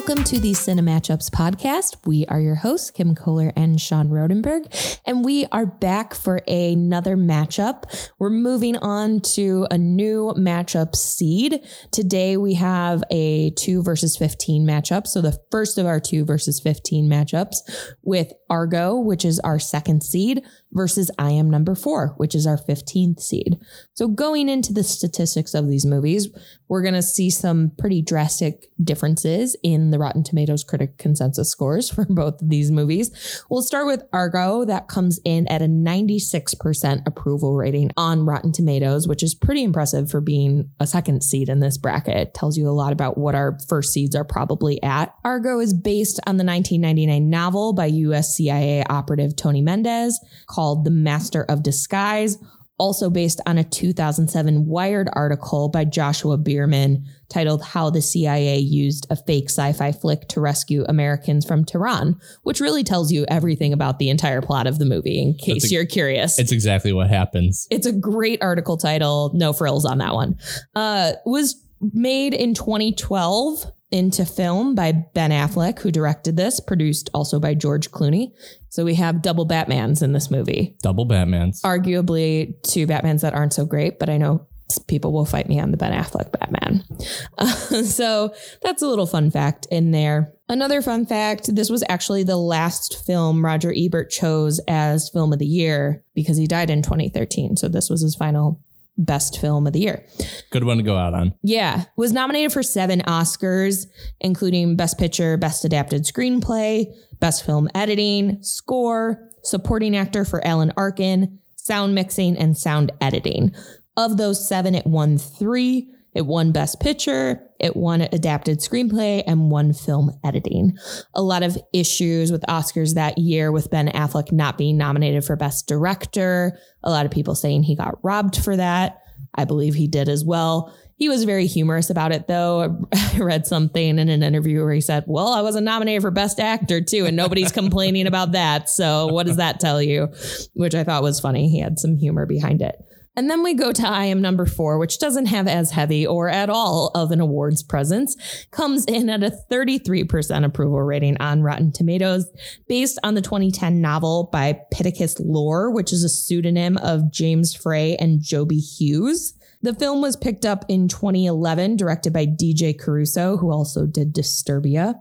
Welcome to the Cinematchups podcast. We are your hosts, Kim Kohler and Sean Rodenberg, and we are back for another matchup. We're moving on to a new matchup seed. Today we have a 2 versus 15 matchup. So the first of our 2 versus 15 matchups with Argo, which is our second seed, versus I Am Number Four, which is our 15th seed. So, going into the statistics of these movies, we're going to see some pretty drastic differences in the Rotten Tomatoes critic consensus scores for both of these movies. We'll start with Argo, that comes in at a 96% approval rating on Rotten Tomatoes, which is pretty impressive for being a second seed in this bracket. It tells you a lot about what our first seeds are probably at. Argo is based on the 1999 novel by US CIA operative Tony Mendez called The Master of Disguise, also based on a 2007 Wired article by Joshua Bearman titled How the CIA Used a Fake Sci Fi Flick to Rescue Americans from Tehran, which really tells you everything about the entire plot of the movie, in case you're curious. It's exactly what happens. It's a great article title. No frills on that one. Uh, was made in 2012 into film by Ben Affleck, who directed this, produced also by George Clooney. So we have double Batmans in this movie. Double Batmans. Arguably two Batmans that aren't so great, but I know people will fight me on the Ben Affleck Batman. Uh, so that's a little fun fact in there. Another fun fact this was actually the last film Roger Ebert chose as film of the year because he died in 2013. So this was his final best film of the year. Good one to go out on. Yeah, was nominated for seven Oscars, including Best Picture, Best Adapted Screenplay, Best Film Editing, Score, Supporting Actor for Alan Arkin, Sound Mixing, and Sound Editing. Of those seven, it won three. It won Best Picture, it won Adapted Screenplay, and won Film Editing. A lot of issues with Oscars that year, with Ben Affleck not being nominated for Best Director. A lot of people saying he got robbed for that. I believe he did as well. He was very humorous about it, though. I read something in an interview where he said, Well, I wasn't nominated for Best Actor, too, and nobody's complaining about that. So, what does that tell you? Which I thought was funny. He had some humor behind it. And then we go to I Am Number Four, which doesn't have as heavy or at all of an awards presence, comes in at a 33% approval rating on Rotten Tomatoes, based on the 2010 novel by Pittacus Lore, which is a pseudonym of James Frey and Jobie Hughes. The film was picked up in 2011, directed by DJ Caruso, who also did Disturbia,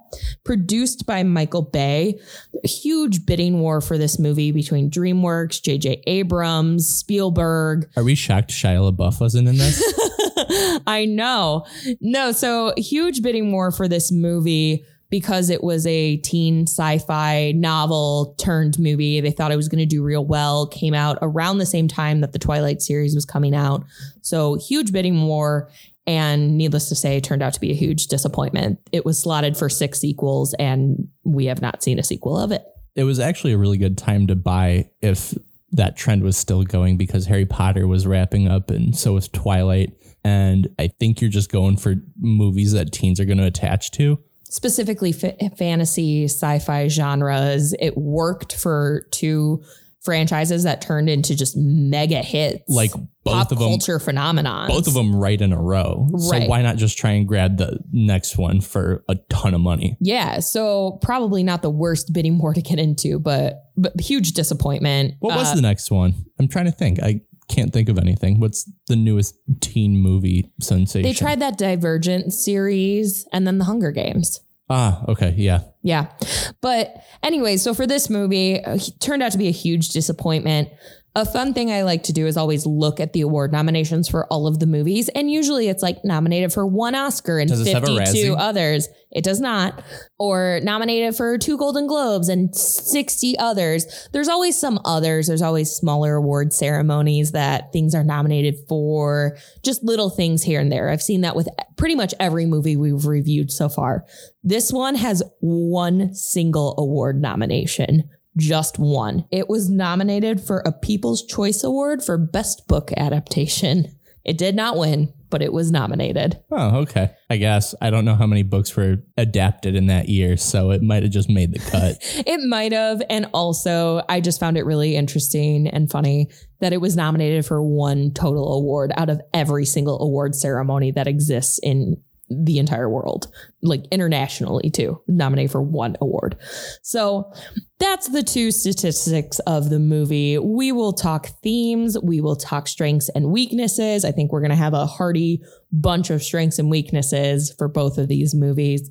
produced by Michael Bay. A huge bidding war for this movie between DreamWorks, J.J. Abrams, Spielberg. Are we shocked Shia LaBeouf wasn't in this? I know. No, so huge bidding war for this movie because it was a teen sci-fi novel turned movie. They thought it was going to do real well. Came out around the same time that the Twilight series was coming out. So huge bidding war. And needless to say, turned out to be a huge disappointment. It was slotted for six sequels, and we have not seen a sequel of it. it was actually a really good time to buy if that trend was still going because Harry Potter was wrapping up and so was Twilight. And I think you're just going for movies that teens are going to attach to. Specifically fa- fantasy sci-fi genres it worked for two franchises that turned into just mega hits Like both pop of them culture phenomenons both of them right in a row. Right. So why not just try and grab the next one for a ton of money? yeah so probably not the worst bidding war to get into but but huge disappointment What was Uh, the next one? I'm trying to think. I can't think of anything. What's the newest teen movie sensation? they tried that divergent series and then the hunger games Ah, okay, yeah. Yeah. But anyway, so for this movie, uh, it turned out to be a huge disappointment. A fun thing I like to do is always look at the award nominations for all of the movies. And usually it's like nominated for one Oscar and Does this have 52 others. It does not. Or nominated for two Golden Globes and 60 others. There's always some others. There's always smaller award ceremonies that things are nominated for, just little things here and there. I've seen that with pretty much every movie we've reviewed so far. This one has one single award nomination, just one. It was nominated for a People's Choice Award for Best Book Adaptation. It did not win, but it was nominated. Oh, okay. I guess I don't know how many books were adapted in that year, so it might have just made the cut. It might have. And also, I just found it really interesting and funny that it was nominated for one total award out of every single award ceremony that exists in the entire world, like internationally too, nominated for one award. So that's the two statistics of the movie. We will talk themes, we will talk strengths and weaknesses. I think we're going to have a hearty bunch of strengths and weaknesses for both of these movies.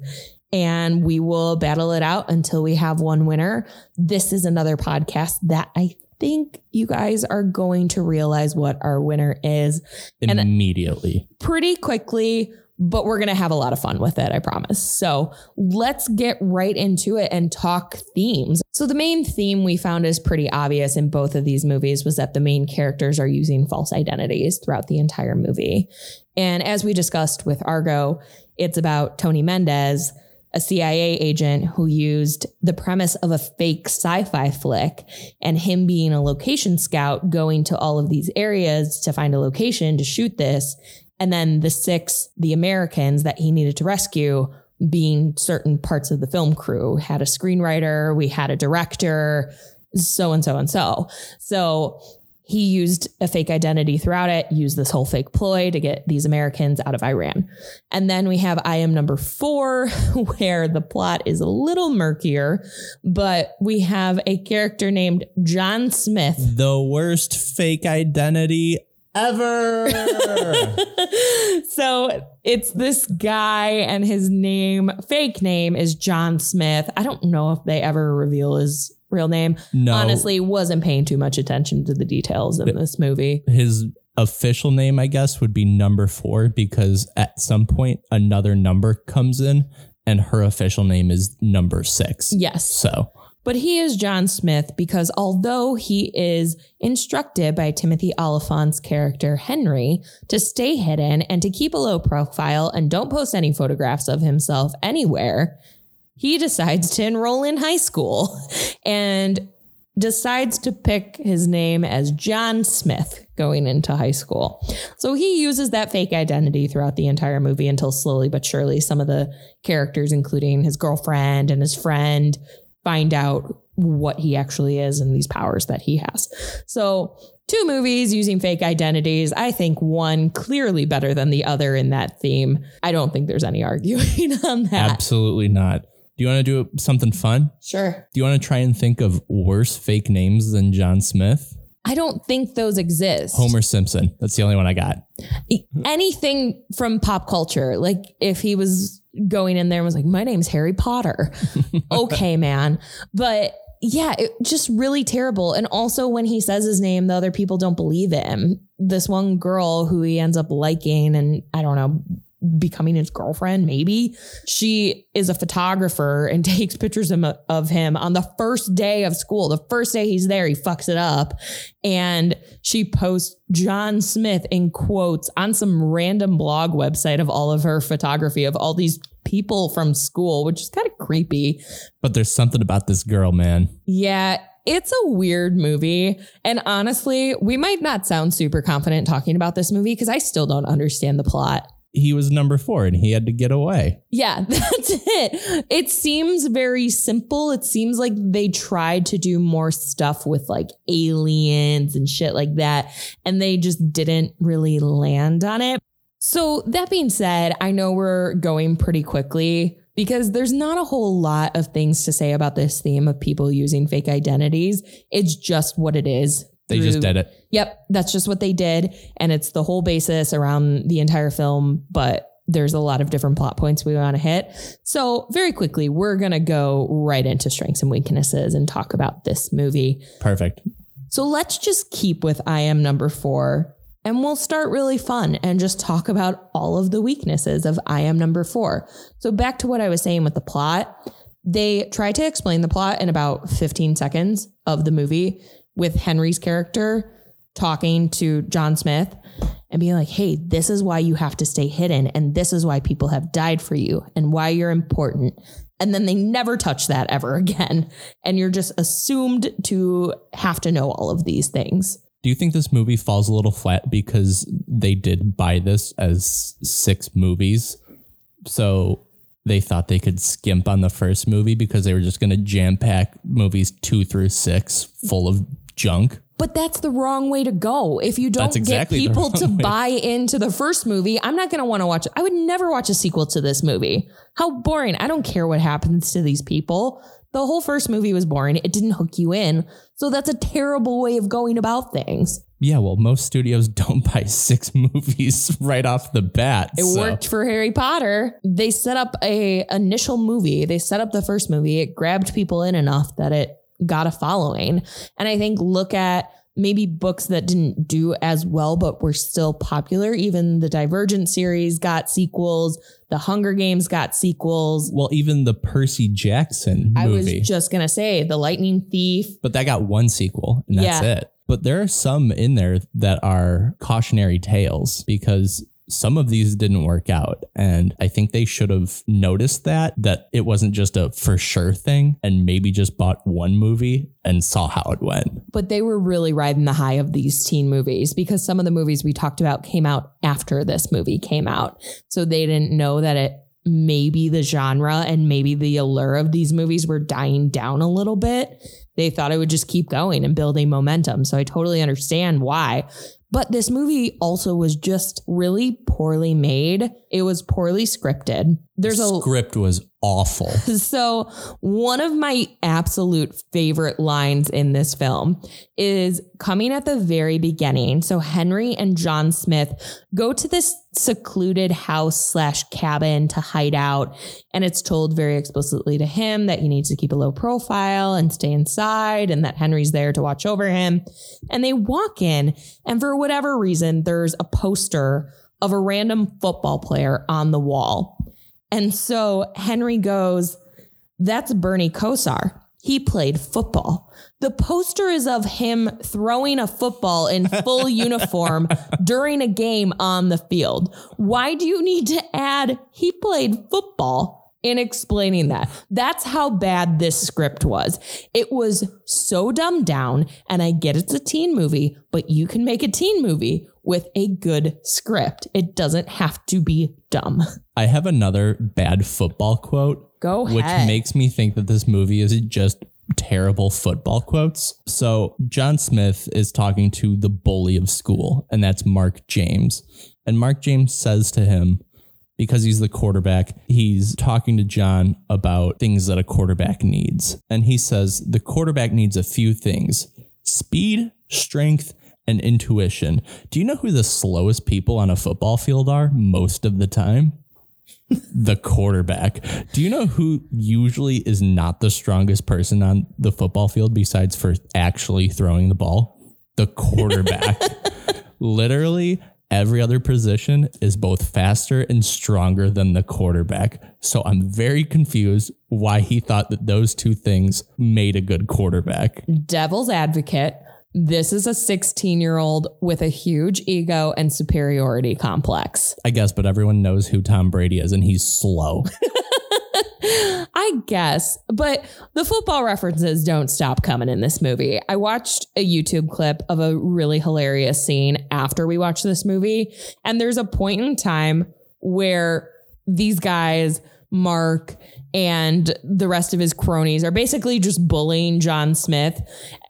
And we will battle it out until we have one winner. This is another podcast that I think you guys are going to realize what our winner is And- immediately. pretty quickly, but we're going to have a lot of fun with it, I promise. So let's get right into it and talk themes. So, the main theme we found is pretty obvious in both of these movies was that the main characters are using false identities throughout the entire movie. And as we discussed with Argo, it's about Tony Mendez a CIA agent who used the premise of a fake sci fi flick and him being a location scout going to all of these areas to find a location to shoot this. And then the six, the Americans that he needed to rescue, being certain parts of the film crew, had a screenwriter, we had a director, so and so and so. So he used a fake identity throughout it, used this whole fake ploy to get these Americans out of Iran. And then we have I am number four, where the plot is a little murkier, but we have a character named John Smith. The worst fake identity ever. so it's this guy, and his name, fake name, is John Smith. I don't know if they ever reveal his real name. No. Honestly, wasn't paying too much attention to the details in this movie. His official name, I guess, would be number four because at some point another number comes in and her official name is number six. Yes. So, but he is John Smith because although he is instructed by Timothy Olyphant's character Henry to stay hidden and to keep a low profile and don't post any photographs of himself anywhere, he decides to enroll in high school and decides to pick his name as John Smith going into high school. So he uses that fake identity throughout the entire movie until slowly but surely some of the characters, including his girlfriend and his friend, find out what he actually is and these powers that he has. So two movies using fake identities. I think one clearly better than the other in that theme. I don't think there's any arguing on that. Absolutely not. Do you want to do something fun? Sure. Do you want to try and think of worse fake names than John Smith? I don't think those exist. Homer Simpson. That's the only one I got. Anything from pop culture. Like if he was going in there and was like, my name's Harry Potter. okay, man. But yeah, it just really terrible. And also when he says his name, the other people don't believe him. This one girl who he ends up liking and I don't know, becoming his girlfriend, maybe. She is a photographer and takes pictures of him on the first day of school. The first day he's there, he fucks it up. And she posts John Smith in quotes on some random blog website of all of her photography of all these people from school, which is kind of creepy. But there's something about this girl, man. Yeah, it's a weird movie. And honestly, we might not sound super confident talking about this movie because I still don't understand the plot he was number four and he had to get away. Yeah, that's it. It seems very simple. It seems like they tried to do more stuff with like aliens and shit like that, and they just didn't really land on it. So, that being said, I know we're going pretty quickly because there's not a whole lot of things to say about this theme of people using fake identities. It's just what it is. They just did it. Yep, that's just what they did. And it's the whole basis around the entire film, but there's a lot of different plot points we want to hit. So, very quickly, we're going to go right into strengths and weaknesses and talk about this movie. Perfect. So, let's just keep with I am number four and we'll start really fun and just talk about all of the weaknesses of I am number four. So, back to what I was saying with the plot, they try to explain the plot in about 15 seconds of the movie with Henry's character talking to John Smith and being like, hey, this is why you have to stay hidden. And this is why people have died for you and why you're important. And then they never touch that ever again. And you're just assumed to have to know all of these things. Do you think this movie falls a little flat because they did buy this as six movies? So they thought they could skimp on the first movie because they were just going to jam pack movies two through six full of junk. But that's the wrong way to go. If you don't exactly get people to way. buy into the first movie, I'm not going to want to watch it. I would never watch a sequel to this movie. How boring. I don't care what happens to these people. The whole first movie was boring. It didn't hook you in. So that's a terrible way of going about things. Yeah, well, most studios don't buy six movies right off the bat. It so- worked for Harry Potter. They set up a initial movie. They set up the first movie. It grabbed people in enough that it got a following. And I think look at maybe books that didn't do as well but were still popular. Even the Divergent series got sequels. The Hunger Games got sequels. Well, even the Percy Jackson I was just going to say The Lightning Thief. but that got one sequel, and that's Yeah. it. But there are some in there that are cautionary tales because some of these didn't work out. And I think they should have noticed that, that it wasn't just a for sure thing and maybe just bought one movie and saw how it went. But they were really riding the high of these teen movies because some of the movies we talked about came out after this movie came out. So they didn't know that it maybe the genre and maybe the allure of these movies were dying down a little bit. They thought it would just keep going and building momentum. So I totally understand why. But this movie also was just really poorly made. It was poorly scripted. There's a Script was awful. so, one of my absolute favorite lines in this film is coming at the very beginning. So, Henry and John Smith go to this secluded house slash cabin to hide out. And it's told very explicitly to him that he needs to keep a low profile and stay inside, and that Henry's there to watch over him. And they walk in, and for whatever reason, there's a poster of a random football player on the wall. And so Henry goes, That's Bernie Kosar. He played football. The poster is of him throwing a football in full uniform during a game on the field. Why do you need to add he played football in explaining that? That's how bad this script was. It was so dumbed down, and I get it's a teen movie, but you can make a teen movie with a good script. It doesn't have to be dumb. I have another bad football quote. Go which makes me think that this movie is just terrible football quotes. So John Smith is talking to the bully of school, and that's Mark James. And Mark James says to him, because he's the quarterback, he's talking to John about things that a quarterback needs. And he says the quarterback needs a few things speed, strength, and intuition. Do you know who the slowest people on a football field are most of the time? the quarterback. Do you know who usually is not the strongest person on the football field besides for actually throwing the ball? The quarterback. Literally every other position is both faster and stronger than the quarterback. So I'm very confused why he thought that those two things made a good quarterback. devil's advocate. This is a 16 year old with a huge ego and superiority complex. I guess, but everyone knows who Tom Brady is and he's slow. I guess, but the football references don't stop coming in this movie. I watched a YouTube clip of a really hilarious scene after we watched this movie, and there's a point in time where these guys, Mark and the rest of his cronies, are basically just bullying John Smith.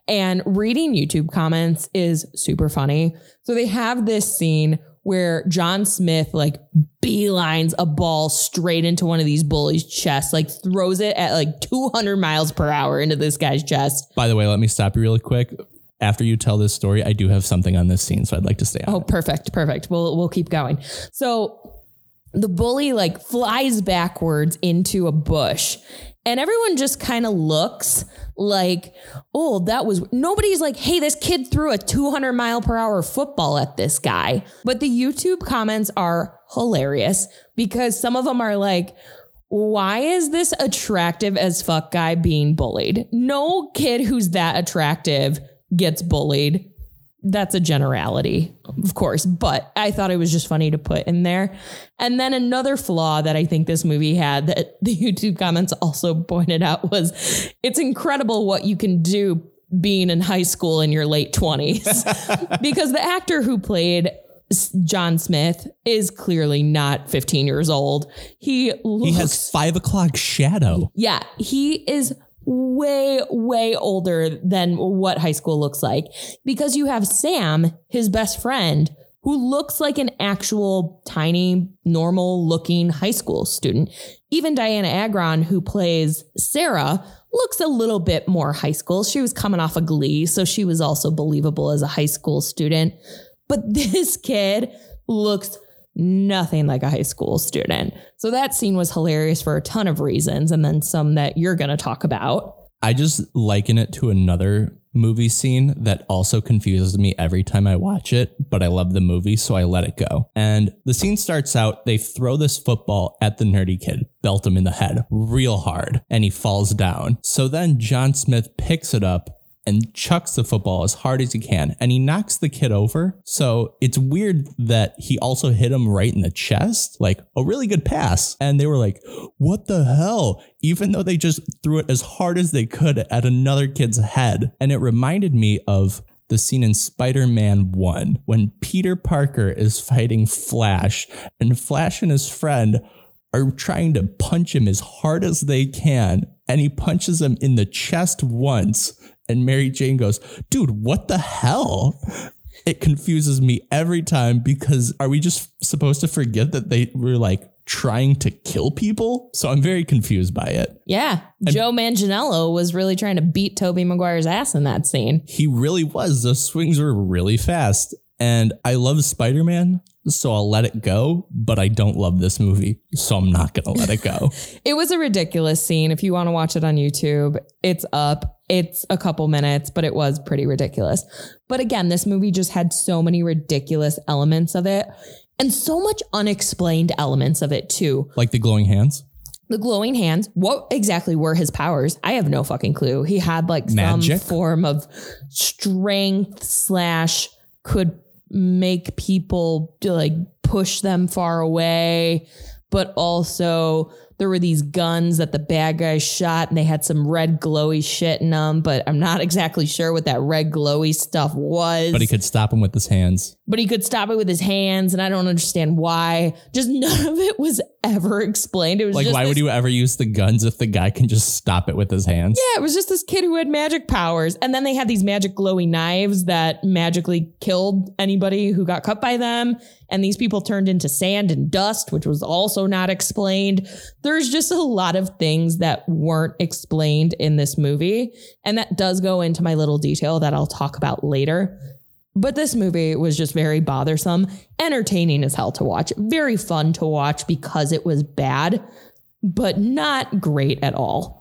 And reading YouTube comments is super funny. So they have this scene where John Smith like beelines a ball straight into one of these bullies' chests, like throws it at like 200 miles per hour into this guy's chest. By the way, let me stop you really quick. After you tell this story, I do have something on this scene, so I'd like to stay on. Oh, perfect, perfect. We'll we'll keep going. So the bully like flies backwards into a bush. And everyone just kind of looks like, oh, that was nobody's like, hey, this kid threw a 200 mile per hour football at this guy. But the YouTube comments are hilarious because some of them are like, why is this attractive as fuck guy being bullied? No kid who's that attractive gets bullied. That's a generality, of course, but I thought it was just funny to put in there. And then another flaw that I think this movie had that the YouTube comments also pointed out was it's incredible what you can do being in high school in your late 20s because the actor who played John Smith is clearly not 15 years old. He looks He has five o'clock shadow. yeah, he is way, way older than what high school looks like because you have Sam, his best friend, who looks like an actual tiny, normal looking high school student. Even Dianna Agron, who plays Sarah, looks a little bit more high school. She was coming off a of glee, so she was also believable as a high school student. But this kid looks nothing like a high school student. So that scene was hilarious for a ton of reasons, and then some that you're going to talk about. I just liken it to another movie scene that also confuses me every time I watch it, but I love the movie, so I let it go. And the scene starts out, they throw this football at the nerdy kid, belt him in the head real hard, and he falls down. So then John Smith picks it up and chucks the football as hard as he can and he knocks the kid over. So it's weird that he also hit him right in the chest, like a really good pass. And they were like, what the hell? Even though they just threw it as hard as they could at another kid's head. And it reminded me of the scene in Spider Man 1 when Peter Parker is fighting Flash and Flash and his friend are trying to punch him as hard as they can. And he punches him in the chest once and Mary Jane goes, dude, what the hell? It confuses me every time because are we just supposed to forget that they were like trying to kill people? So I'm very confused by it. Yeah. And Joe Manganiello was really trying to beat Tobey Maguire's ass in that scene. He really was. The swings were really fast. And I love Spider Man, so I'll let it go, but I don't love this movie, so I'm not going to let it go. it was a ridiculous scene. If you want to watch it on YouTube, it's up. It's a couple minutes, but it was pretty ridiculous. But again, this movie just had so many ridiculous elements of it and so much unexplained elements of it too. Like the glowing hands? The glowing hands. What exactly were his powers? I have no fucking clue. He had like Magic? some form of strength slash could make people like push them far away, but also there were these guns that the bad guys shot and they had some red glowy shit in them, but I'm not exactly sure what that red glowy stuff was. But he could stop him with his hands. But he could stop it with his hands, and I don't understand why. Just none of it was ever explained. It was like, why this, would you ever use the guns if the guy can just stop it with his hands? Yeah, it was just this kid who had magic powers. And then they had these magic glowy knives that magically killed anybody who got cut by them and these people turned into sand and dust, which was also not explained. There's just a lot of things that weren't explained in this movie. And that does go into my little detail that I'll talk about later. But this movie was just very bothersome, entertaining as hell to watch, very fun to watch because it was bad, but not great at all.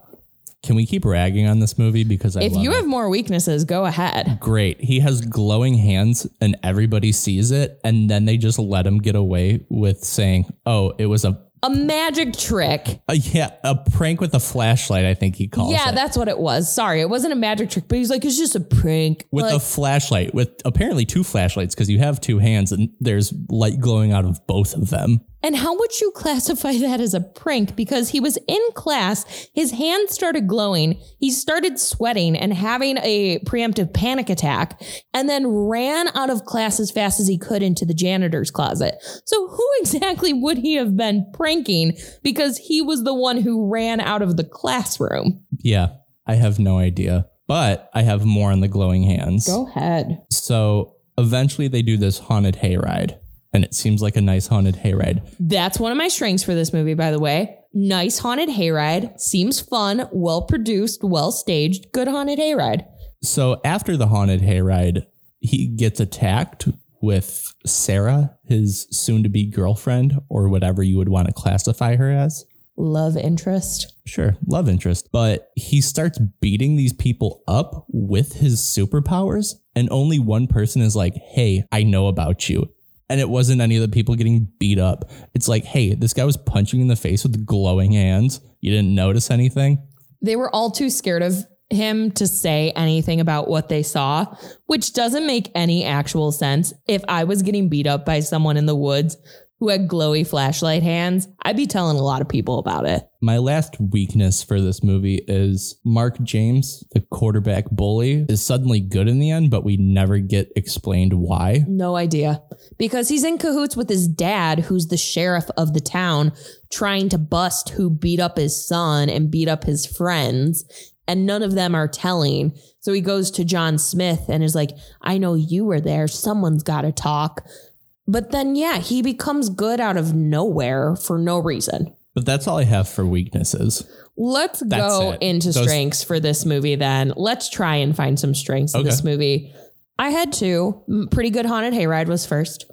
Can we keep ragging on this movie because I if you it. have more weaknesses, go ahead. Great. He has glowing hands and everybody sees it, and then they just let him get away with saying, "Oh, it was a a magic trick. Uh, yeah, a prank with a flashlight. I think he calls yeah, it. that's what it was. Sorry, it wasn't a magic trick, but he's like, it's just a prank with like, a flashlight. With apparently two flashlights because you have two hands and there's light glowing out of both of them. And how would you classify that as a prank? Because he was in class, his hands started glowing, he started sweating and having a preemptive panic attack, and then ran out of class as fast as he could into the janitor's closet. So, who exactly would he have been pranking? Because he was the one who ran out of the classroom. Yeah, I have no idea. But I have more on the glowing hands. Go ahead. So, eventually, they do this haunted hayride and it seems like a nice haunted hayride. That's one of my strengths for this movie, by the way. Nice haunted hayride. Seems fun, well produced, well staged. Good haunted hayride. So after the haunted hayride, he gets attacked with Sarah, his soon to be girlfriend, or whatever you would want to classify her as. Love interest. Sure, love interest. But he starts beating these people up with his superpowers, and only one person is like, Hey, I know about you and it wasn't any of the people getting beat up. It's like, hey, this guy was punching in the face with glowing hands. You didn't notice anything? They were all too scared of him to say anything about what they saw, which doesn't make any actual sense. If I was getting beat up by someone in the woods, who had glowy flashlight hands, I'd be telling a lot of people about it. My last weakness for this movie is Mark James, the quarterback bully, is suddenly good in the end, but we never get explained why. No idea. Because he's in cahoots with his dad, who's the sheriff of the town, trying to bust who beat up his son and beat up his friends. and none of them are telling. So he goes to John Smith and is like, I know you were there. Someone's got to talk. But then, yeah, he becomes good out of nowhere for no reason. But that's all I have for weaknesses. Let's That's go it. into Those- strengths for this movie then. Let's try and find some strengths in Okay. this movie. I had two. Pretty Good Haunted Hayride was first.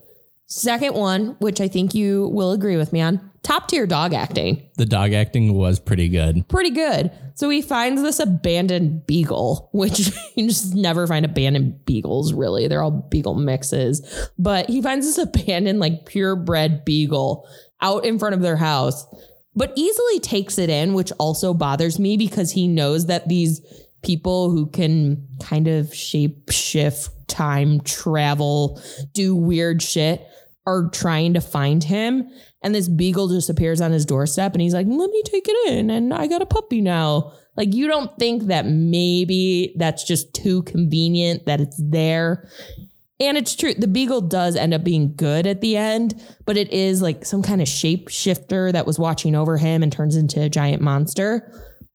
Second one, which I think you will agree with me on, top tier dog acting. The dog acting was pretty good. Pretty good. So he finds this abandoned beagle, which you just never find abandoned beagles, really. They're all beagle mixes. But he finds this abandoned, like purebred beagle out in front of their house, but easily takes it in, which also bothers me because he knows that these people who can kind of shape shift, time travel, do weird shit are trying to find him. And this beagle just appears on his doorstep and he's like, let me take it in. And I got a puppy now. Like, you don't think that maybe that's just too convenient that it's there. And it's true. The beagle does end up being good at the end, but it is like some kind of shapeshifter that was watching over him and turns into a giant monster.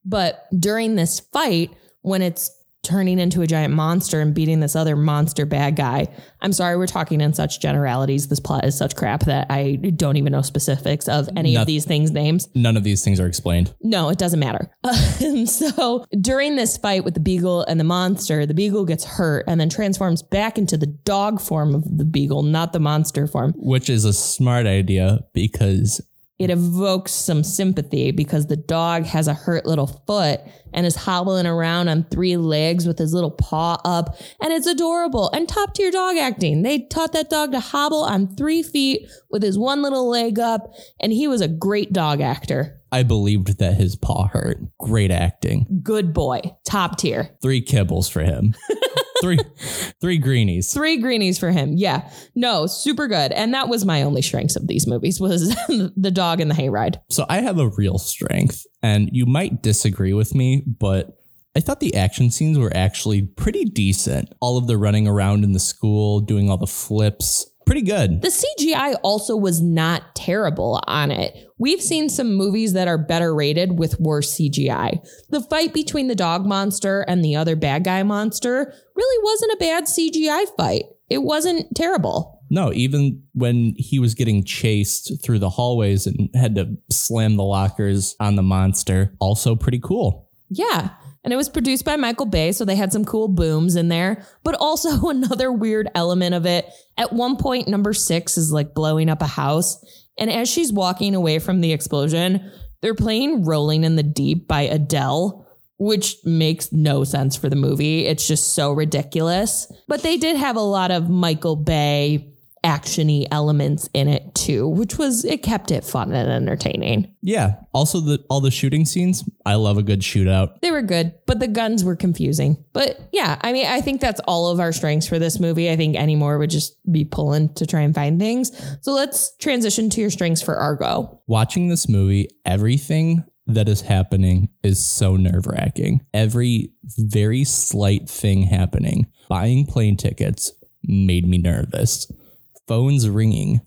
But during this fight, when it's turning into a giant monster and beating this other monster bad guy, I'm sorry, we're talking in such generalities. This plot is such crap that I don't even know specifics of any of these things' names. None of these things are explained. No, it doesn't matter. Um, so during this fight with the beagle and the monster, the beagle gets hurt and then transforms back into the dog form of the beagle, not the monster form. Which is a smart idea because It evokes some sympathy because the dog has a hurt little foot and is hobbling around on three legs with his little paw up. And it's adorable and top tier dog acting. They taught that dog to hobble on three feet with his one little leg up. And he was a great dog actor. I believed that his paw hurt. Great acting. Good boy. Top tier. Three kibbles for him. three three greenies. Three greenies for him. Yeah. No, super good. And that was my only strengths of these movies was the dog and the hayride. So I have a real strength, and you might disagree with me, but I thought the action scenes were actually pretty decent. All of the running around in the school, doing all the flips, pretty good. The CGI also was not terrible on it. We've seen some movies that are better rated with worse CGI. The fight between the dog monster and the other bad guy monster really wasn't a bad CGI fight. It wasn't terrible. No, even when he was getting chased through the hallways and had to slam the lockers on the monster, also pretty cool. Yeah. And it was produced by Michael Bay, so they had some cool booms in there. But also another weird element of it. At one point, number six is like blowing up a house. And as she's walking away from the explosion, they're playing Rolling in the Deep by Adele, which makes no sense for the movie. It's just so ridiculous. But they did have a lot of Michael Bay actiony elements in it too, which was it kept it fun and entertaining. Yeah. Also, the all the shooting scenes. I love a good shootout. They were good, but the guns were confusing. But yeah, I mean, I think that's all of our strengths for this movie. I think any more would just be pulling to try and find things. So let's transition to your strengths for Argo. Watching this movie, everything that is happening is so nerve wracking. Every very slight thing happening, buying plane tickets made me nervous. Phones ringing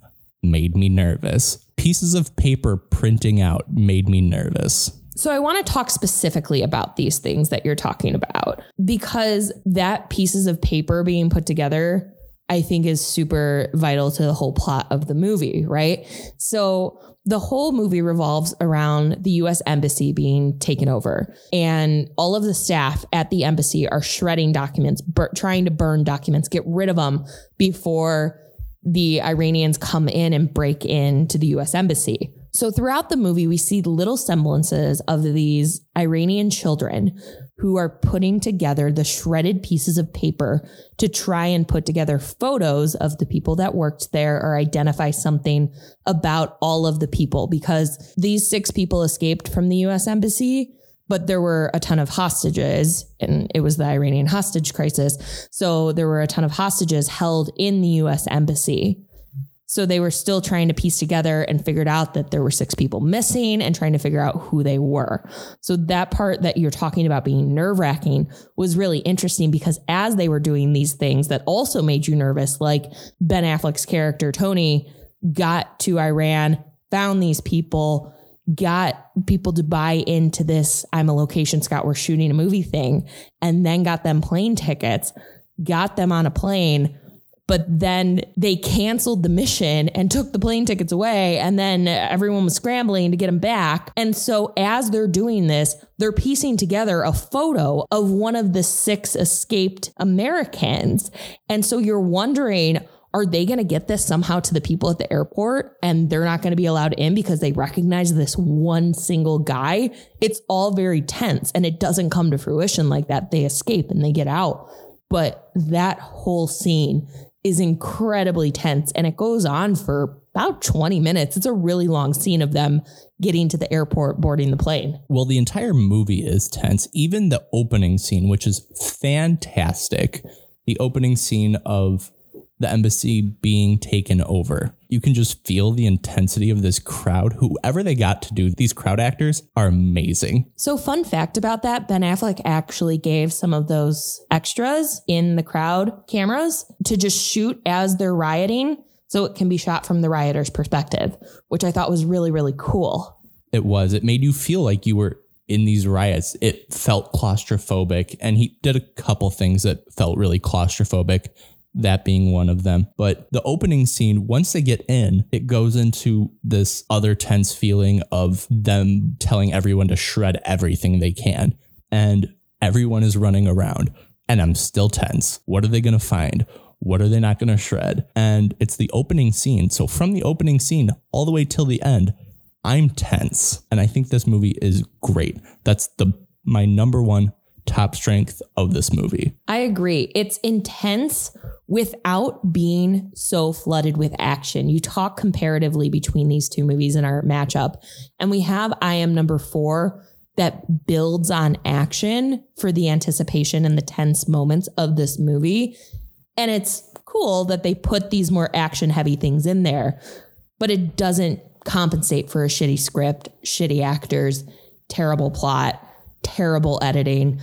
made me nervous. Pieces of paper printing out made me nervous. So I want to talk specifically about these things that you're talking about because that pieces of paper being put together I think is super vital to the whole plot of the movie, right? So the whole movie revolves around the US embassy being taken over and all of the staff at the embassy are shredding documents, bur- trying to burn documents, get rid of them before the Iranians come in and break into the US embassy. So throughout the movie, we see little semblances of these Iranian children who are putting together the shredded pieces of paper to try and put together photos of the people that worked there or identify something about all of the people because these six people escaped from the US embassy but there were a ton of hostages and it was the Iranian hostage crisis. So there were a ton of hostages held in the US embassy. So they were still trying to piece together and figured out that there were six people missing and trying to figure out who they were. So that part that you're talking about being nerve wracking was really interesting because as they were doing these things that also made you nervous, like Ben Affleck's character, Tony, got to Iran, found these people, got people to buy into this I'm a location scout, we're shooting a movie thing, and then got them plane tickets, got them on a plane. But then they canceled the mission and took the plane tickets away. And then everyone was scrambling to get them back. And so, as they're doing this, they're piecing together a photo of one of the six escaped Americans. And so, you're wondering, are they going to get this somehow to the people at the airport and they're not going to be allowed in because they recognize this one single guy? It's all very tense and it doesn't come to fruition like that. They escape and they get out. But that whole scene is incredibly tense and it goes on for about 20 minutes. It's a really long scene of them getting to the airport, boarding the plane. Well, the entire movie is tense. Even the opening scene, which is fantastic. The opening scene of the embassy being taken over. You can just feel the intensity of this crowd. Whoever they got to do these crowd actors are amazing. So, fun fact about that Ben Affleck actually gave some of those extras in the crowd cameras to just shoot as they're rioting so it can be shot from the rioters' perspective, which I thought was really, really cool. It was. It made you feel like you were in these riots. It felt claustrophobic, and he did a couple things that felt really claustrophobic that being one of them. But the opening scene, once they get in, it goes into this other tense feeling of them telling everyone to shred everything they can. And everyone is running around, and I'm still tense. What are they going to find? What are they not going to shred? And it's the opening scene. So from the opening scene all the way till the end, I'm tense. And I think this movie is great. That's the my number one top strength of this movie. I agree. It's intense without being so flooded with action. You talk comparatively between these two movies in our matchup, and we have I Am Number Four that builds on action for the anticipation and the tense moments of this movie. And it's cool that they put these more action heavy things in there, but it doesn't compensate for a shitty script, shitty actors, terrible plot terrible editing.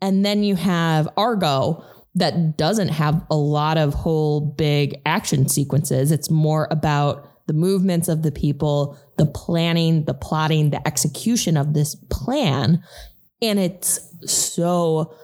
And then you have Argo that doesn't have a lot of whole big action sequences. It's more about the movements of the people, the planning, the plotting, the execution of this plan. And it's so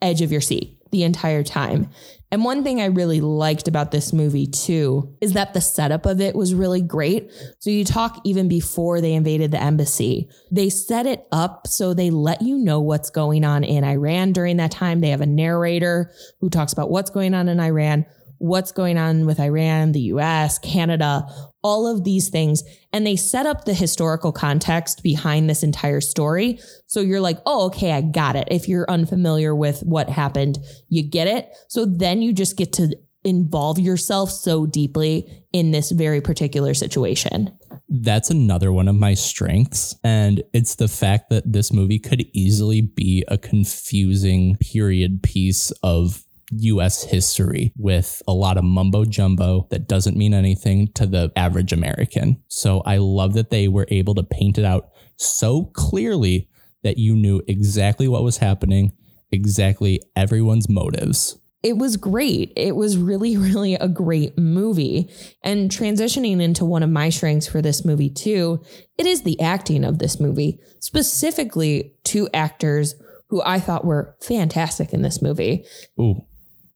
edge of your seat the entire time. And one thing I really liked about this movie too is that the setup of it was really great. So you talk even before they invaded the embassy, they set it up so they let you know what's going on in Iran during that time. They have a narrator who talks about what's going on in Iran, what's going on with Iran, the US, Canada, all of these things. And they set up the historical context behind this entire story. So you're like, oh, okay, I got it. If you're unfamiliar with what happened, you get it. So then you just get to involve yourself so deeply in this very particular situation. That's another one of my strengths. And it's the fact that this movie could easily be a confusing period piece of US history with a lot of mumbo jumbo that doesn't mean anything to the average American. So I love that they were able to paint it out so clearly that you knew exactly what was happening, exactly everyone's motives. It was great. It was really, really a great movie. And transitioning into one of my strengths for this movie, too, it is the acting of this movie, specifically two actors who I thought were fantastic in this movie. Ooh,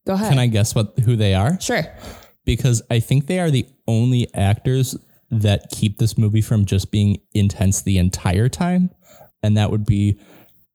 Go ahead. Can I guess what who they are? Sure. Because I think they are the only actors that keep this movie from just being intense the entire time. And that would be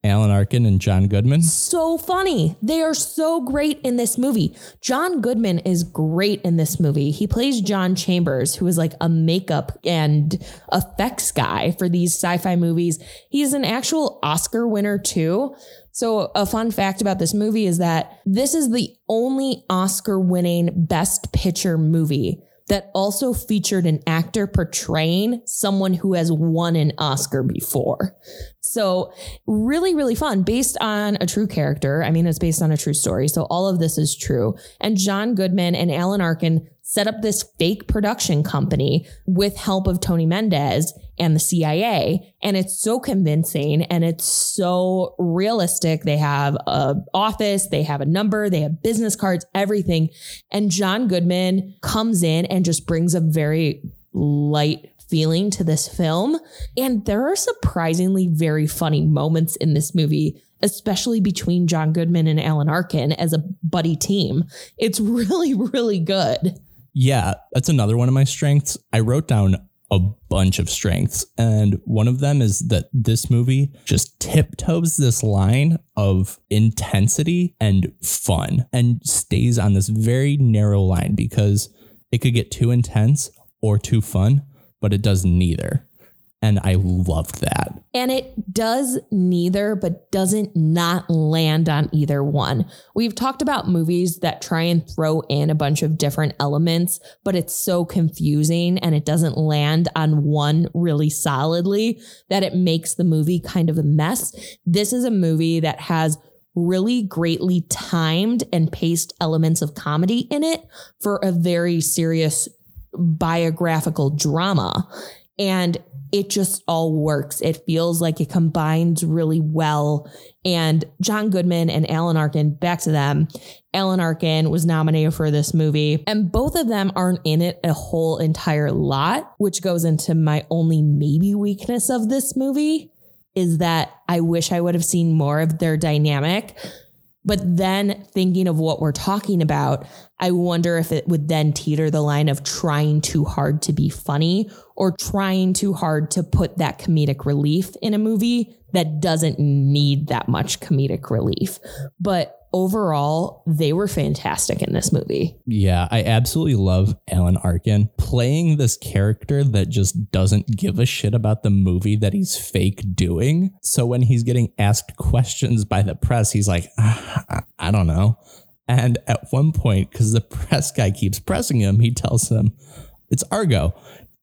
Alan Arkin and John Goodman. So funny. They are so great in this movie. John Goodman is great in this movie. He plays John Chambers, who is like a makeup and effects guy for these sci fi movies. He's an actual Oscar winner, too. So, a fun fact about this movie is that this is the only Oscar winning Best Picture movie that also featured an actor portraying someone who has won an Oscar before. So, really, really fun based on a true character. I mean, it's based on a true story. So, all of this is true. And John Goodman and Alan Arkin set up this fake production company with help of Tony Mendez and the CIA. And it's so convincing and it's so realistic. They have a office, they have a number, they have business cards, everything. And John Goodman comes in and just brings a very light feeling to this film. And there are surprisingly very funny moments in this movie, especially between John Goodman and Alan Arkin as a buddy team. It's really, really good. Yeah, that's another one of my strengths. I wrote down a bunch of strengths. And one of them is that this movie just tiptoes this line of intensity and fun and stays on this very narrow line because it could get too intense or too fun, but it does neither. And I loved that. And it does neither, but doesn't not land on either one. We've talked about movies that try and throw in a bunch of different elements, but it's so confusing and it doesn't land on one really solidly that it makes the movie kind of a mess. This is a movie that has really greatly timed and paced elements of comedy in it for a very serious biographical drama. And it just all works. It feels like it combines really well. And John Goodman and Alan Arkin, back to them. Alan Arkin was nominated for this movie, and both of them aren't in it a whole entire lot, which goes into my only maybe weakness of this movie is that I wish I would have seen more of their dynamic. But then thinking of what we're talking about, I wonder if it would then teeter the line of trying too hard to be funny or trying too hard to put that comedic relief in a movie that doesn't need that much comedic relief. But overall, they were fantastic in this movie. Yeah, I absolutely love Alan Arkin playing this character that just doesn't give a shit about the movie that he's fake doing. So when he's getting asked questions by the press, he's like, ah, I don't know. And at one point, because the press guy keeps pressing him, he tells him, It's Argo.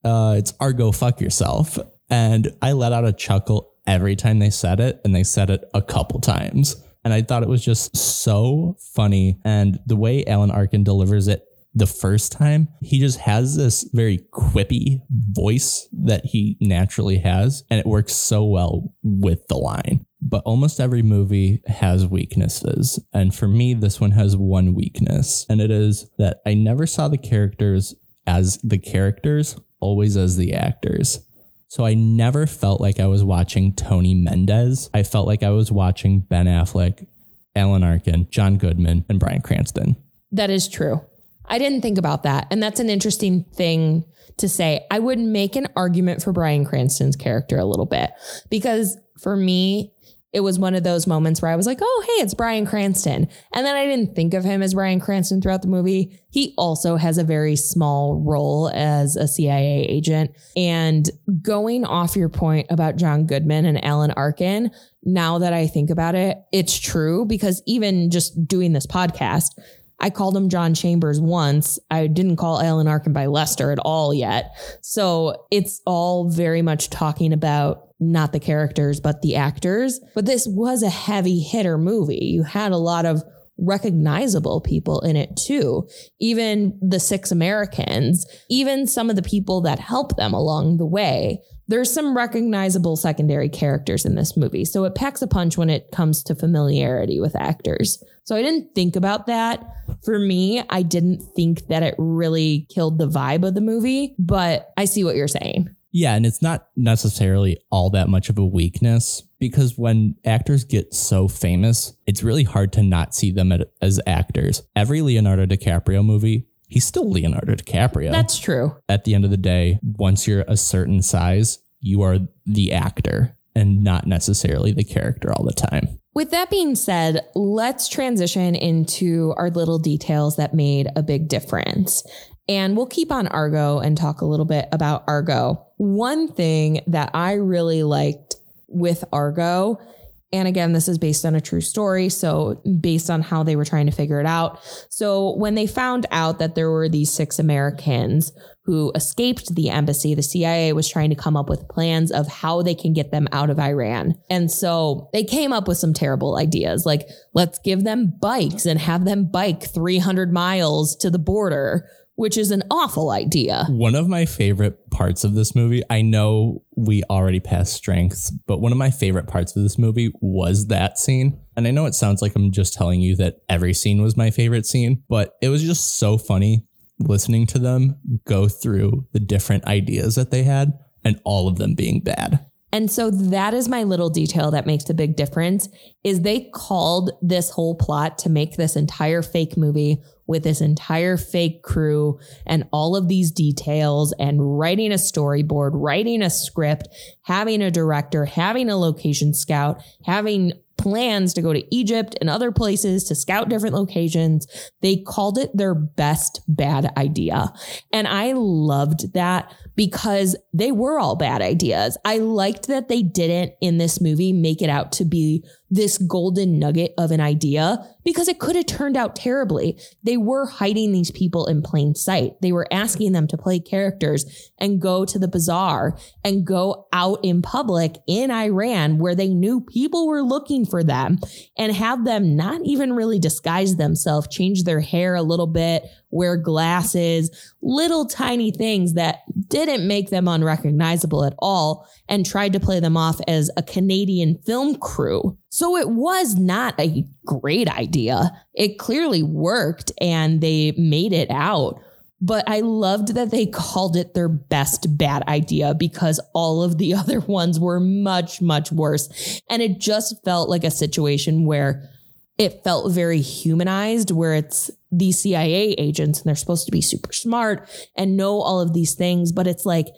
Uh, it's Argo, fuck yourself. And I let out a chuckle every time they said it, and they said it a couple times. And I thought it was just so funny. And the way Alan Arkin delivers it the first time, he just has this very quippy voice that he naturally has, and it works so well with the line. But almost every movie has weaknesses. And for me, this one has one weakness, and it is that I never saw the characters as the characters, always as the actors. So I never felt like I was watching Tony Mendez. I felt like I was watching Ben Affleck, Alan Arkin, John Goodman, and Bryan Cranston. That is true. I didn't think about that. And that's an interesting thing to say. I would make an argument for Bryan Cranston's character a little bit because for me, it was one of those moments where I was like, oh, hey, it's Bryan Cranston. And then I didn't think of him as Bryan Cranston throughout the movie. He also has a very small role as a CIA agent. And going off your point about John Goodman and Alan Arkin, now that I think about it, it's true because even just doing this podcast, I called him John Chambers once. I didn't call Alan Arkin by Lester at all yet. So it's all very much talking about not the characters, but the actors. But this was a heavy hitter movie. You had a lot of recognizable people in it too. Even the six Americans, even some of the people that help them along the way. There's some recognizable secondary characters in this movie. So it packs a punch when it comes to familiarity with actors. So I didn't think about that. For me, I didn't think that it really killed the vibe of the movie, but I see what you're saying. Yeah, and it's not necessarily all that much of a weakness because when actors get so famous, it's really hard to not see them as actors. Every Leonardo DiCaprio movie, he's still Leonardo DiCaprio. That's true. At the end of the day, once you're a certain size, you are the actor and not necessarily the character all the time. With that being said, let's transition into our little details that made a big difference. And we'll keep on Argo and talk a little bit about Argo. One thing that I really liked with Argo, and again, this is based on a true story. So, based on how they were trying to figure it out. So, when they found out that there were these six Americans who escaped the embassy, the CIA was trying to come up with plans of how they can get them out of Iran. And so they came up with some terrible ideas like, let's give them bikes and have them bike 300 miles to the border which is an awful idea. One of my favorite parts of this movie, I know we already passed strengths, but one of my favorite parts of this movie was that scene. And I know it sounds like I'm just telling you that every scene was my favorite scene, but it was just so funny listening to them go through the different ideas that they had. and all of them being bad. And so that is my little detail that makes a big difference is they called this whole plot to make this entire fake movie with this entire fake crew and all of these details and writing a storyboard, writing a script, having a director, having a location scout, having plans to go to Egypt and other places to scout different locations. They called it their best bad idea. And I loved that because they were all bad ideas. I liked that they didn't in this movie make it out to be this golden nugget of an idea because it could have turned out terribly. They were hiding these people in plain sight. They were asking them to play characters and go to the bazaar and go out in public in Iran where they knew people were looking for them and have them not even really disguise themselves, change their hair a little bit, wear glasses, little tiny things that didn't make them unrecognizable at all and tried to play them off as a Canadian film crew. So it was not a great idea. It clearly worked and they made it out. But I loved that they called it their best bad idea because all of the other ones were much, much worse. And it just felt like a situation where it felt very humanized, where it's these CIA agents and they're supposed to be super smart and know all of these things. But it's like,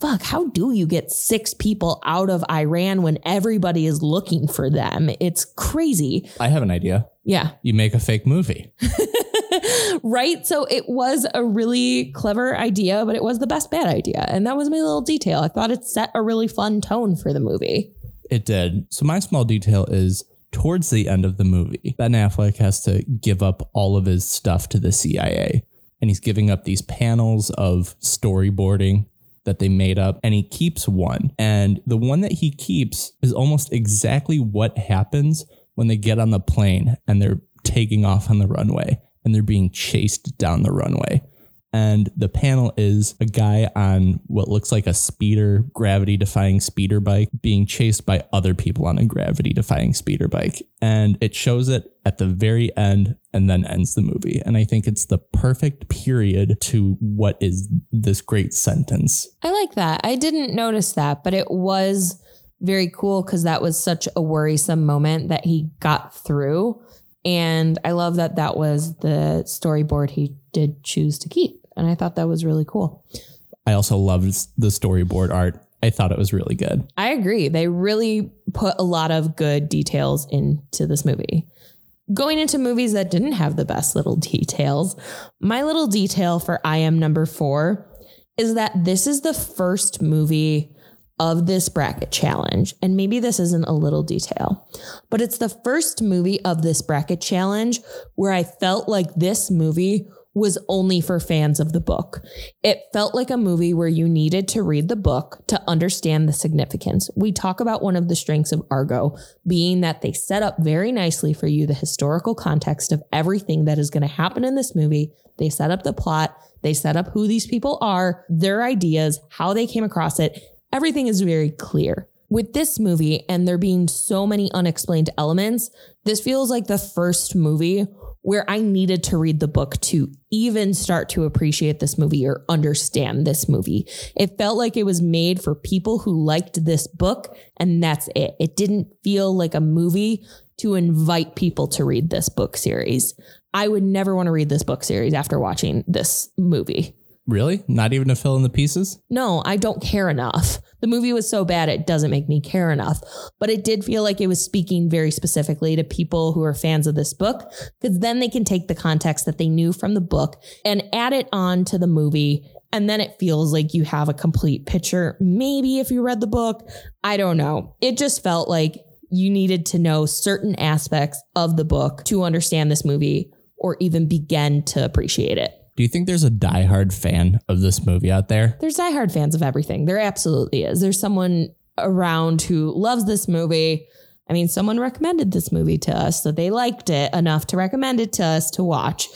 fuck, how do you get six people out of Iran when everybody is looking for them? It's crazy. I have an idea. Yeah. You make a fake movie. right? So it was a really clever idea, but it was the best bad idea. And that was my little detail. I thought it set a really fun tone for the movie. It did. So my small detail is towards the end of the movie, Ben Affleck has to give up all of his stuff to the CIA. And he's giving up these panels of storyboarding that they made up, and he keeps one. And the one that he keeps is almost exactly what happens when they get on the plane and they're taking off on the runway and they're being chased down the runway and the panel is a guy on what looks like a speeder, gravity defying speeder bike being chased by other people on a gravity defying speeder bike. And it shows it at the very end and then ends the movie. And I think it's the perfect period to what is this great sentence. I like that. I didn't notice that, but it was very cool because that was such a worrisome moment that he got through. And I love that that was the storyboard he did choose to keep. And I thought that was really cool. I also loved the storyboard art. I thought it was really good. I agree. They really put a lot of good details into this movie. Going into movies that didn't have the best little details, my little detail for I am number four is that this is the first movie of this bracket challenge. And maybe this isn't a little detail, but it's the first movie of this bracket challenge where I felt like this movie was only for fans of the book. It felt like a movie where you needed to read the book to understand the significance. We talk about one of the strengths of Argo being that they set up very nicely for you the historical context of everything that is going to happen in this movie. They set up the plot, they set up who these people are, their ideas, how they came across it. Everything is very clear. With this movie and there being so many unexplained elements, this feels like the first movie where I needed to read the book to even start to appreciate this movie or understand this movie. It felt like it was made for people who liked this book, and that's it. It didn't feel like a movie to invite people to read this book series. I would never want to read this book series after watching this movie. Really? Not even to fill in the pieces? No, I don't care enough. The movie was so bad, it doesn't make me care enough. But it did feel like it was speaking very specifically to people who are fans of this book, because then they can take the context that they knew from the book and add it on to the movie. And then it feels like you have a complete picture. Maybe if you read the book, I don't know. It just felt like you needed to know certain aspects of the book to understand this movie or even begin to appreciate it. Do you think there's a diehard fan of this movie out there? There's diehard fans of everything. There absolutely is. There's someone around who loves this movie. I mean, someone recommended this movie to us, so they liked it enough to recommend it to us to watch.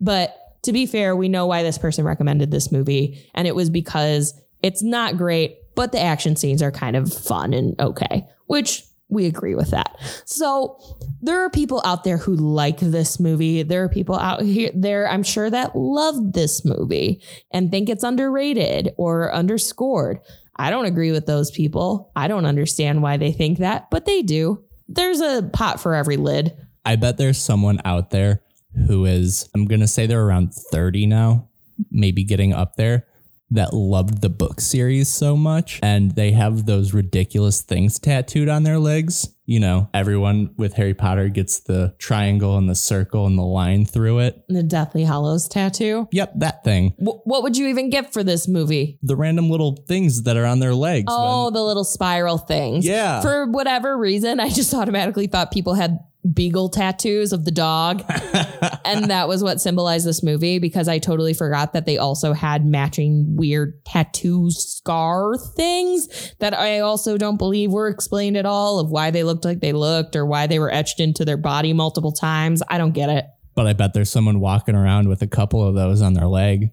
But to be fair, we know why this person recommended this movie, and it was because it's not great, but the action scenes are kind of fun and okay, which we agree with that. So there are people out there who like this movie. There are people out here there, I'm sure, that love this movie and think it's underrated or underscored. I don't agree with those people. I don't understand why they think that, but they do. There's a pot for every lid. I bet there's someone out there who is, I'm going to say they're around 30 now, maybe getting up there, that loved the book series so much. And they have those ridiculous things tattooed on their legs. You know, everyone with Harry Potter gets the triangle and the circle and the line through it. The Deathly Hallows tattoo. Yep, that thing. W- what would you even get for this movie? The random little things that are on their legs. Oh, when- the little spiral things. Yeah. For whatever reason, I just automatically thought people had beagle tattoos of the dog. and that was what symbolized this movie because I totally forgot that they also had matching weird tattoo scar things that I also don't believe were explained at all of why they looked like they looked or why they were etched into their body multiple times. I don't get it. but I bet there's someone walking around with a couple of those on their leg.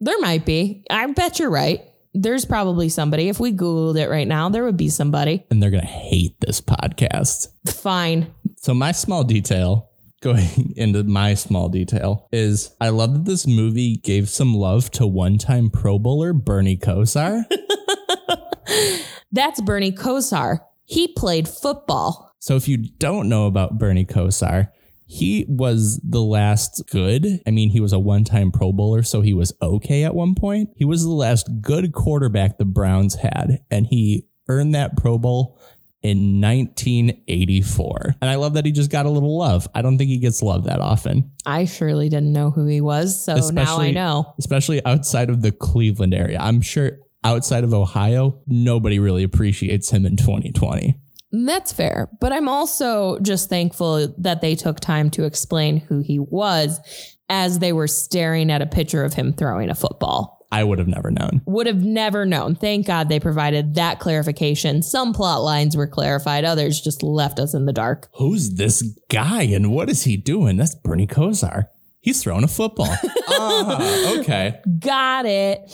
There might be. I bet you're right. There's probably somebody. If we Googled it right now, there would be somebody. And they're going to hate this podcast. Fine. So my small detail, going into my small detail, is I love that this movie gave some love to one-time Pro Bowler Bernie Kosar. That's Bernie Kosar. He played football. so if you don't know about Bernie Kosar, he was the last good. I mean, he was a one-time Pro Bowler, so he was okay at one point. He was the last good quarterback the Browns had, and he earned that Pro Bowl in 1984. And I love that he just got a little love. I don't think he gets love that often. I surely didn't know who he was, so now I know. especially outside of the Cleveland area. I'm sure outside of Ohio, nobody really appreciates him in 2020. That's fair. But I'm also just thankful that they took time to explain who he was as they were staring at a picture of him throwing a football. I would have never known. Would have never known. Thank God they provided that clarification. Some plot lines were clarified, others just left us in the dark. Who's this guy and what is he doing? That's Bernie Kosar. He's throwing a football. ah, okay. Got it.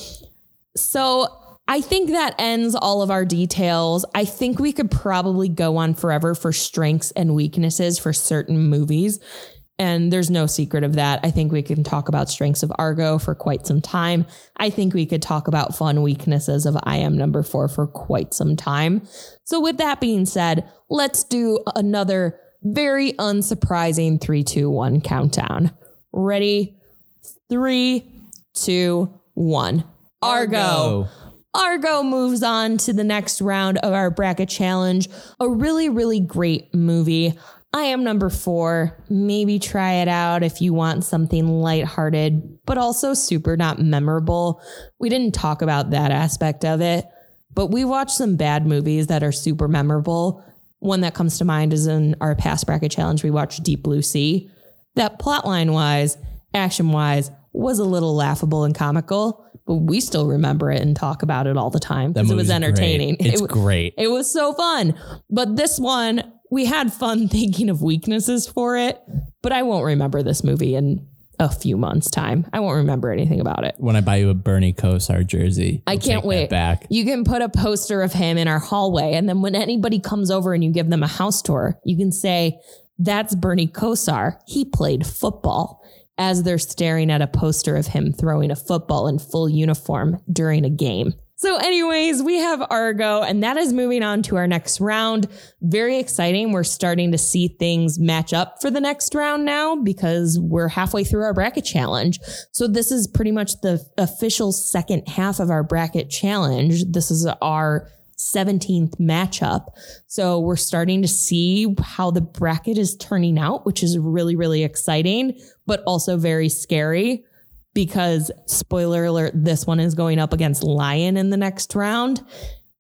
So I think that ends all of our details. I think we could probably go on forever for strengths and weaknesses for certain movies. And there's no secret of that. I think we can talk about strengths of Argo for quite some time. I think we could talk about fun weaknesses of I Am Number Four for quite some time. So, with that being said, let's do another very unsurprising three, two, one countdown. Ready? Three, two, one. Argo. Argo moves on to the next round of our bracket challenge. A really, really great movie. I am number four. Maybe try it out if you want something lighthearted, but also super not memorable. We didn't talk about that aspect of it, but we watched some bad movies that are super memorable. One that comes to mind is in our past bracket challenge, we watched Deep Blue Sea. That plotline wise, action wise, was a little laughable and comical, but we still remember it and talk about it all the time because it was entertaining. Great. It's It- great. it was so fun. But this one, we had fun thinking of weaknesses for it, but I won't remember this movie in a few months' time. I won't remember anything about it. when I buy you a Bernie Kosar jersey, I can't wait. back. You can put a poster of him in our hallway, and then when anybody comes over and you give them a house tour, you can say, That's Bernie Kosar. He played football. As they're staring at a poster of him throwing a football in full uniform during a game. So, anyways, we have Argo, and that is moving on to our next round. Very exciting. We're starting to see things match up for the next round now because we're halfway through our bracket challenge. So, this is pretty much the official second half of our bracket challenge. This is our 17th matchup. So, we're starting to see how the bracket is turning out, which is really, really exciting, but also very scary because spoiler alert, this one is going up against Lion in the next round.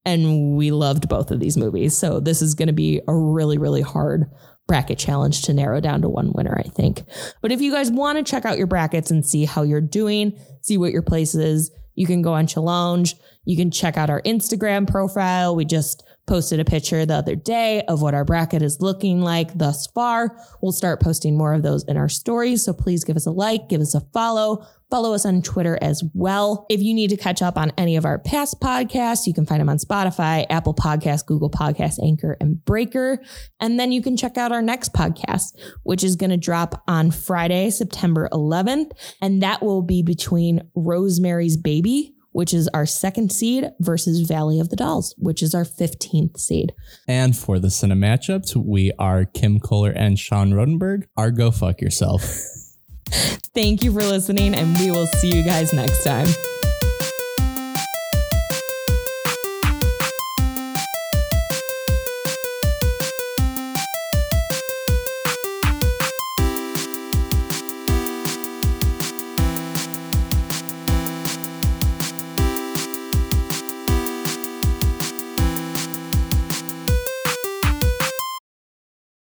And we loved both of these movies. So this is going to be a really, really hard bracket challenge to narrow down to one winner, I think. But if you guys want to check out your brackets and see how you're doing, see what your place is, you can go on Challenge. You can check out our Instagram profile. We just posted a picture the other day of what our bracket is looking like thus far. We'll start posting more of those in our stories. So please give us a like, give us a follow, follow us on Twitter as well. If you need to catch up on any of our past podcasts, you can find them on Spotify, Apple Podcasts, Google Podcasts, Anchor, and Breaker. And then you can check out our next podcast, which is going to drop on Friday, September 11th. And that will be between Rosemary's Baby which is our second seed, versus Valley of the Dolls, which is our 15th seed. And for the cinema matchups, we are Kim Kohler and Sean Rodenberg. Argo fuck yourself. Thank you for listening, and we will see you guys next time.